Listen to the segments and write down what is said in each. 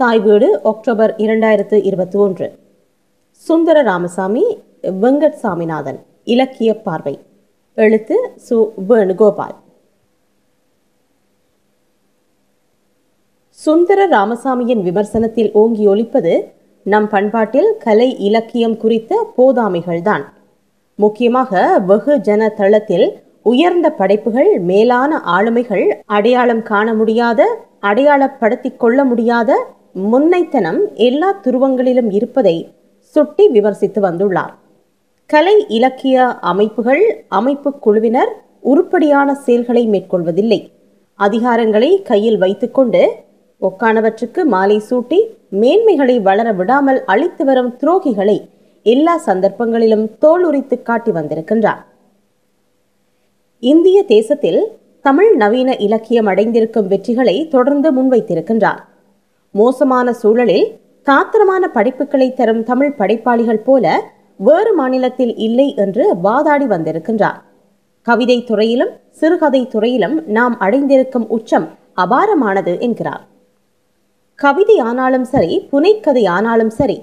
தாய் வீடு அக்டோபர் இரண்டாயிரத்து இருபத்தி ஒன்று சுந்தர ராமசாமி வெங்கட் சாமிநாதன் இலக்கிய பார்வை. எழுத்து சு. வேணுகோபால். சுந்தர ராமசாமியின் விமர்சனத்தில் ஓங்கி ஒலிப்பது நம் பண்பாட்டில் கலை இலக்கியம் குறித்த போதாமைகள்தான். முக்கியமாக வெகு ஜன தளத்தில் உயர்ந்த படைப்புகள் மேலான ஆளுமைகள் அடையாளம் காண முடியாத அடையாளப்படுத்திக் கொள்ள முடியாத முன்னைத்தனம் எல்லா துருவங்களிலும் இருப்பதை சுட்டி விமர்சித்து வந்துள்ளார். கலை இலக்கிய அமைப்புகள் அமைப்பு குழுவினர் உருப்படியான செயல்களை மேற்கொள்வதில்லை. அதிகாரங்களை கையில் வைத்துக்கொண்டு ஒக்கானவற்றுக்கு மாலை சூட்டி மேன்மைகளை வளர விடாமல் அழித்து வரும் துரோகிகளை எல்லா சந்தர்ப்பங்களிலும் தோலுரித்து காட்டி வந்திருக்கின்றார். இந்திய தேசத்தில் தமிழ் நவீன இலக்கியம் அடைந்திருக்கும் வெற்றிகளை தொடர்ந்து முன்வைத்திருக்கின்றார். மோசமான சூழலில் காத்திரமான படைப்புகளை தரும் தமிழ் படைப்பாளிகள் போல வேறு மாநிலத்தில் இல்லை என்று வாதாடி வந்திருக்கின்றார். கவிதை துறையிலும் சிறுகதை துறையிலும் நாம் அடைந்திருக்கும் உச்சம் அபாரமானது என்கிறார். கவிதை ஆனாலும் சரி புனைக்கதை ஆனாலும் சரி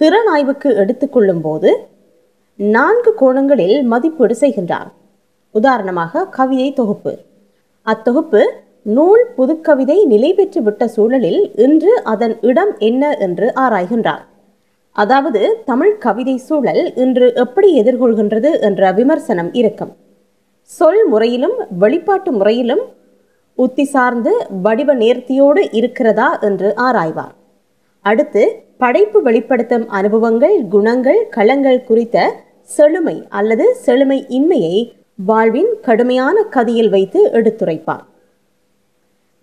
திறனாய்வுக்கு எடுத்துக்கொள்ளும் போது நான்கு கோணங்களில் மதிப்பீடு செய்கின்றார். உதாரணமாக கவிதை தொகுப்பு. அத்தொகுப்பு நூல் புதுக்கவிதை நிலை பெற்றுவிட்ட சூழலில் இன்று அதன் இடம் என்ன என்று ஆராய்கின்றார். அதாவது தமிழ் கவிதை சூழல் இன்று எப்படி எதிர்கொள்கின்றது என்ற விமர்சனம் இருக்கும். சொல் முறையிலும் வெளிப்பாட்டு முறையிலும் உத்தி சார்ந்து வடிவ நேர்த்தியோடு இருக்கிறதா என்று ஆராய்வார். அடுத்து படைப்பு வெளிப்படுத்தும் அனுபவங்கள் குணங்கள் களங்கள் குறித்த செழுமை அல்லது செழுமை இன்மையை வாழ்வின் கடுமையான கதியில் வைத்து எடுத்துரைப்பார்.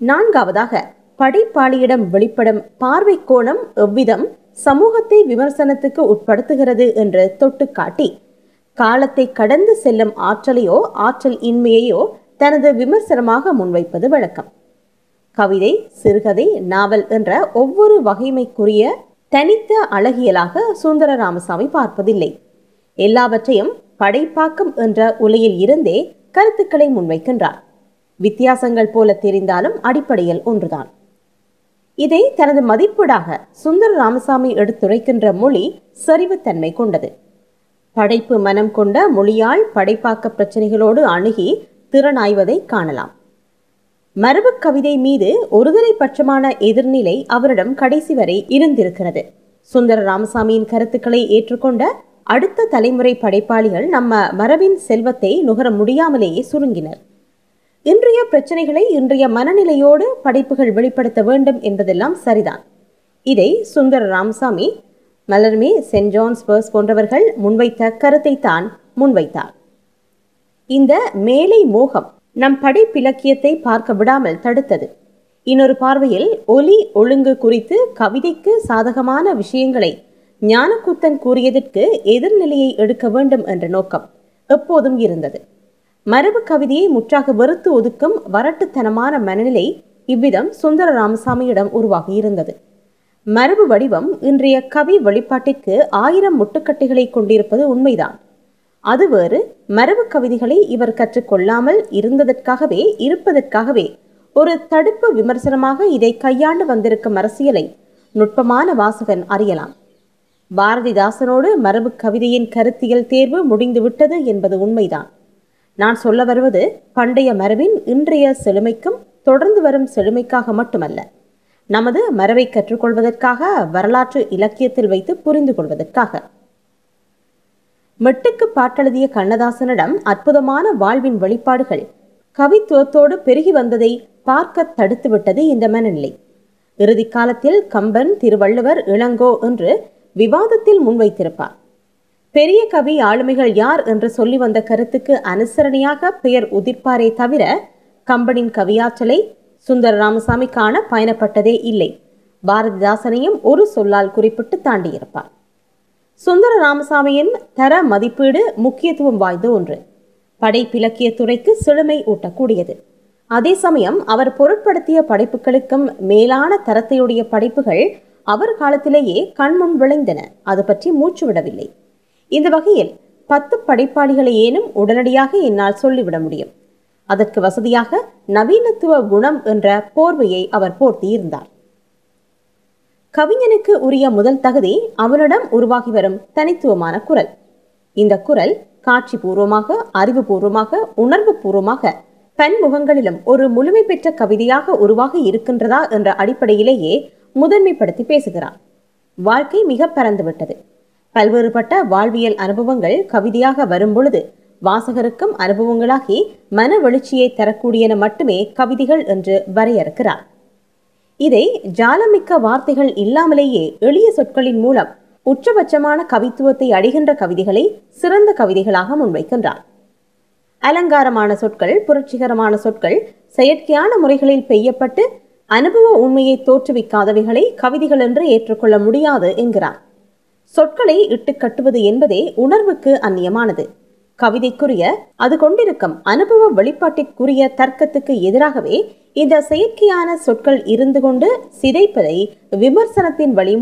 நான்காவதாக படைப்பாளியிடம் வெளிப்படும் பார்வை கோணம் எவ்விதம் சமூகத்தை விமர்சனத்துக்கு உட்படுத்துகிறது என்று தொட்டு காட்டி காலத்தை கடந்து செல்லும் ஆற்றலையோ ஆற்றல் இன்மையையோ தனது விமர்சனமாக முன்வைப்பது வழக்கம். கவிதை சிறுகதை நாவல் என்ற ஒவ்வொரு வகைமைக்குரிய தனித்த அழகியலாக சுந்தர ராமசாமி பார்ப்பதில்லை. எல்லாவற்றையும் படைப்பாக்கம் என்ற உலையில் இருந்தே கருத்துக்களை முன்வைக்கின்றார். வித்தியாசங்கள் போல தெரிந்தாலும் அடிப்படையில் ஒன்றுதான். இதை தனது மதிப்பீடாக சுந்தர ராமசாமி எடுத்துரைக்கின்ற மொழி சரிவுத்தன்மை கொண்டது. படைப்பு மனம் கொண்ட மொழியால் படைப்பாக்க பிரச்சனைகளோடு அணுகி திறனாய்வதை காணலாம். மரபு கவிதை மீது ஒருதலை பட்சமான எதிர்நிலை அவரிடம் கடைசி வரை இருந்திருக்கிறது. சுந்தர ராமசாமியின் கருத்துக்களை ஏற்றுக்கொண்ட அடுத்த தலைமுறை படைப்பாளிகள் நம்ம மரபின் செல்வத்தை நுகர முடியாமலேயே சுருங்கினர். இன்றைய பிரச்சனைகளை இன்றைய மனநிலையோடு படைப்புகள் வெளிப்படுத்த வேண்டும் என்பதெல்லாம் சரிதான். இதை Sundara Ramasamy Mallarme Saint John's Perse போன்றவர்கள் முன்வைத்த கருத்தை தான் முன்வைத்தார். இந்த மேலை மோகம் நம் படைப்பிலக்கியத்தை பார்க்க விடாமல் தடுத்தது. இன்னொரு பார்வையில் ஒலி ஒழுங்கு குறித்து கவிதைக்கு சாதகமான விஷயங்களை ஞானக்கூத்தன் கூறியதற்கு எதிர்நிலையை எடுக்க வேண்டும் என்ற நோக்கம் எப்போதும் இருந்தது. மரபு கவிதையை முற்றாக வெறுத்து ஒதுக்கும் வரட்டுத்தனமான மனநிலை இவ்விதம் சுந்தர ராமசாமியிடம் உருவாகி இருந்தது. மரபு வடிவம் இன்றைய கவி வழிபாட்டிற்கு ஆயிரம் முட்டுக்கட்டைகளை கொண்டிருப்பது உண்மைதான். அது வேறு மரபு கவிதைகளை இவர் கற்றுக்கொள்ளாமல் இருந்ததற்காகவே இருப்பதற்காகவே ஒரு தடுப்பு விமர்சனமாக இதை கையாண்டு வந்திருக்கும் அரசியலை நுட்பமான வாசகன் அறியலாம். பாரதிதாசனோடு மரபு கவிதையின் கருத்தியல் தேர்வு முடிந்துவிட்டது என்பது உண்மைதான். நான் சொல்ல வருவது பண்டைய மரபின் இன்றைய செழுமைக்கும் தொடர்ந்து வரும் செழுமைக்காக மட்டுமல்ல நமது மரபை கற்றுக்கொள்வதற்காக வரலாற்று இலக்கியத்தில் வைத்து புரிந்து கொள்வதற்காக. மெட்டுக்கு பாட்டெழுதிய கண்ணதாசனிடம் அற்புதமான வாழ்வின் வெளிப்பாடுகள் கவித்துவத்தோடு பெருகி வந்ததை பார்க்க தடுத்துவிட்டது இந்த மனநிலை. இறுதி காலத்தில் கம்பன் திருவள்ளுவர் இளங்கோ என்று விவாதத்தில் முன்வைத்திருப்பார். பெரிய கவி ஆளுமைகள் யார் என்று சொல்லி வந்த கருத்துக்கு அனுசரணையாக பெயர் உதிர்ப்பாரே தவிர கம்பனின் கவியாற்றலை சுந்தர ராமசாமி காண பயணப்பட்டதே இல்லை. பாரதிதாசனையும் ஒரு சொல்லால் குறிப்பிட்டு தாண்டியிருப்பார். சுந்தர ராமசாமியின் தர மதிப்பீடு முக்கியத்துவம் வாய்ந்த ஒன்று. படைப்பிலக்கிய துறைக்கு செழுமை ஊட்டக்கூடியது. அதே சமயம் அவர் பொருட்படுத்திய படைப்புகளுக்கும் மேலான தரத்தையுடைய படைப்புகள் அவர் காலத்திலேயே கண்முன் விளைந்தன. அது பற்றி மூச்சு விடவில்லை. இந்த வகையில் பத்து படைப்பாளிகளை ஏனும் உடனடியாக என்னால் சொல்லிவிட முடியும். அதற்கு வசதியாக நவீனத்துவ குணம் என்ற போர்வையை அவர் போர்த்தியிருந்தார். கவிஞனுக்கு உரிய முதல் தகுதி அவனிடம் உருவாகி வரும் தனித்துவமான குரல். இந்த குரல் காட்சி பூர்வமாக அறிவுபூர்வமாக உணர்வு பூர்வமாக பன்முகங்களிலும் ஒரு முழுமை பெற்ற கவிதையாக உருவாகி இருக்கின்றதா என்ற அடிப்படையிலேயே முதன்மைப்படுத்தி பேசுகிறார். வாழ்க்கை மிக பறந்துவிட்டது பல்வேறுபட்ட வாழ்வியல் அனுபவங்கள் கவிதையாக வரும்பொழுது வாசகருக்கும் அனுபவங்களாகி மன வெளிச்சியை தரக்கூடியன மட்டுமே கவிதைகள் என்று வரையறுக்கிறார். இதை ஜாலமிக்க வார்த்தைகள் இல்லாமலேயே எளிய சொற்களின் மூலம் உச்சபட்சமான கவித்துவத்தை அடைகின்ற கவிதைகளை சிறந்த கவிதைகளாக முன்வைக்கின்றார். அலங்காரமான சொற்கள் புரட்சிகரமான சொற்கள் செயற்கையான முறைகளில் பெய்யப்பட்டு அனுபவ உண்மையை தோற்றுவிக்காதவைகளை கவிதைகள் என்று ஏற்றுக்கொள்ள முடியாது என்கிறார். சொற்களை இட்டு கட்டுவது என்பதே உணர்வுக்கு அந்நியமானது. கவிதைக்குரிய அது கொண்டிருக்கும் அனுபவ வெளிப்பாட்டிற்குரிய தர்க்கத்துக்கு எதிராகவே இந்த செயற்கையான சொற்கள் இருந்து கொண்டு சிதைப்பதை விமர்சனத்தின் வழி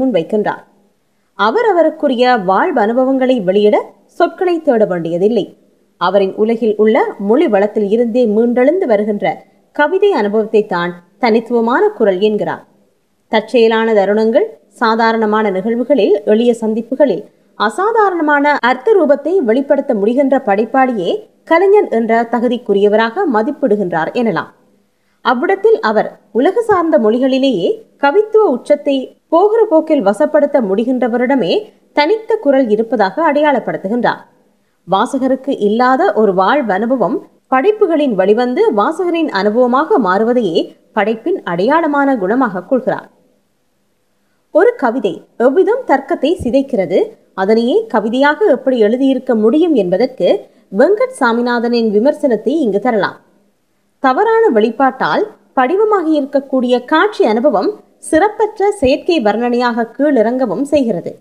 அவர் அவருக்குரிய வாழ்வு அனுபவங்களை வெளியிட சொற்களை தேட வேண்டியதில்லை. அவரின் உலகில் உள்ள மொழி வளத்தில் இருந்தே மீண்டெழுந்து வருகின்ற கவிதை அனுபவத்தை தான் தனித்துவமான குரல் என்கிறார். தற்செயலான தருணங்கள் சாதாரணமான நிகழ்வுகளில் எளிய சந்திப்புகளில் அசாதாரணமான அர்த்த ரூபத்தை வெளிப்படுத்த முடிகின்ற படைப்பாளியே கலைஞன் என்ற தகுதிக்குரியவராக மதிப்பிடுகின்றார் எனலாம். அவ்விடத்தில் அவர் உலக சார்ந்த மொழிகளிலேயே கவித்துவ உச்சத்தை போகிற போக்கில் வசப்படுத்த முடிகின்றவரிடமே தனித்த குரல் இருப்பதாக அடையாளப்படுத்துகின்றார். வாசகருக்கு இல்லாத ஒரு வாழ்வு அனுபவம் படைப்புகளின் வழிவந்து வாசகரின் அனுபவமாக மாறுவதையே படைப்பின் அடையாளமான குணமாக கொள்கிறார். ஒரு கவிதை எவ்விதம் தர்க்கத்தை சிதைக்கிறது அதனையே கவிதையாக எப்படி எழுதியிருக்க முடியும் என்பதற்கு வெங்கட் சாமிநாதனின் விமர்சனத்தை இங்கு தரலாம். தவறான வெளிப்பாட்டால் படிவமாகி இருக்கக்கூடிய காட்சி அனுபவம் சிறப்பற்ற செயற்கை வர்ணனையாக கீழிறங்கவும் செய்கிறது.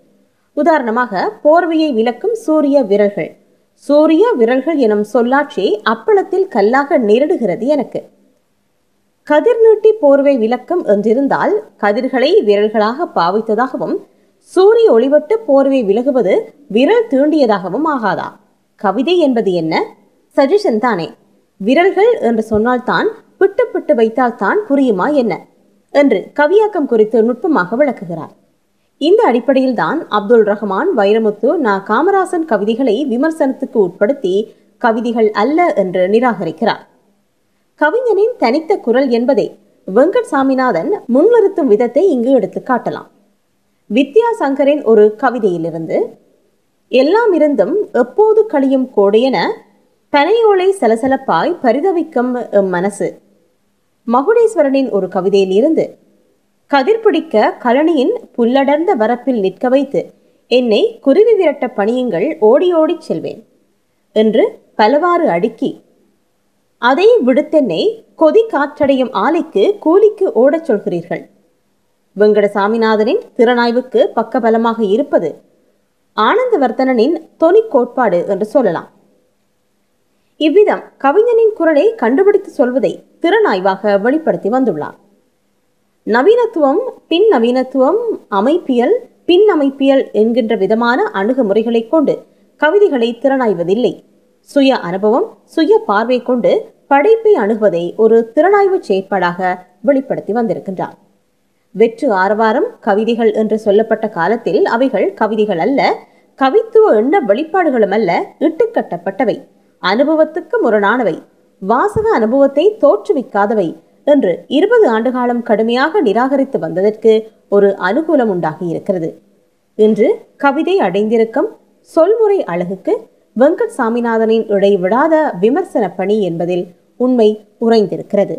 உதாரணமாக போர்வையை விளக்கும் சூரிய விரல்கள். சூரிய விரல்கள் எனும் சொல்லாட்சி அப்பளத்தில் கல்லாக நேரிடுகிறது எனக்கு. கதிர் நீட்டி போர்வை விளக்கம் என்றிருந்தால் கதிர்களை விரல்களாக பாவித்ததாகவும் சூரிய ஒளிவட்டு போர்வை விலகுவது விரல் தீண்டியதாகவும் ஆகாதா? கவிதை என்பது என்ன? சஜஷன் தானே. விரல்கள் என்று சொன்னால்தான் பிட்டு பிட்டு வைத்தால்தான் புரியுமா என்ன? என்று கவியாக்கம் குறித்து நுட்பமாக விளக்குகிறார். இந்த அடிப்படையில் தான் அப்துல் ரஹ்மான் வைரமுத்து நா. காமராசன் கவிதைகளை விமர்சனத்துக்கு உட்படுத்தி கவிதைகள் அல்ல என்று நிராகரிக்கிறார். கவிஞனின் தனித்த குரல் என்பதை வெங்கட் சாமிநாதன் முன்னிறுத்தும் விதத்தை இங்கு எடுத்து காட்டலாம். வித்யாசங்கரின் ஒரு கவிதையிலிருந்து எல்லாம் இருந்தும் எப்போது கழியும் கோடையென பனையோலை சலசலப்பாய் பரிதவிக்கும் எம் மனசு மகுடேஸ்வரனின் ஒரு கவிதையில் இருந்து கதிர் பிடிக்க கழனியின் புல்லடர்ந்த வரப்பில் நிற்க வைத்து என்னை குருவி விரட்ட பணியுங்கள் ஓடி ஓடிச் செல்வேன் என்று பலவாறு அடுக்கி அதை விடுத்தென்னை கொதி காற்றடையும் ஆலைக்கு கூலிக்கு ஓடச் சொல்கிறீர்கள். வெங்கட சாமிநாதனின் திறனாய்வுக்கு பக்கபலமாக இருப்பது ஆனந்தவர்தனனின் தொனி கோட்பாடு என்று சொல்லலாம். இவ்விதம் கவிஞனின் குரலை கண்டுபிடித்து சொல்வதை திறனாய்வாக வெளிப்படுத்தி வந்துள்ளார். நவீனத்துவம் பின் நவீனத்துவம் அமைப்பியல் பின் அமைப்பியல் என்கின்ற விதமான அணுகுமுறைகளை கொண்டு கவிதைகளை திறனாய்வதில்லை. சுய அனுபவம் சுய பார்வை கொண்டு படைப்பை அணுகுவதை ஒரு திறனாய்வு செயற்பாடாக வெளிப்படுத்தி வந்திருக்கின்றார். வெற்று ஆரவாரம் கவிதைகள் என்று சொல்லப்பட்ட காலத்தில் அவைகள் கவிதைகள் அல்ல கவித்துவ எண்ண வெளிப்பாடுகளும் அல்ல இட்டுக்கட்டப்பட்டவை அனுபவத்துக்கு முரணானவை. வாசக அனுபவத்தை தோற்றுவிக்காதவை என்று இருபது ஆண்டுகாலம் கடுமையாக நிராகரித்து வந்ததற்கு ஒரு அனுகூலம் உண்டாகி இருக்கிறது. இன்று கவிதை அடைந்திருக்கும் சொல்முறை அழகுக்கு வெங்கட் சாமிநாதனின் இடைவிடாத விமர்சன பணி என்பதில் உண்மை உறைந்திருக்கிறது.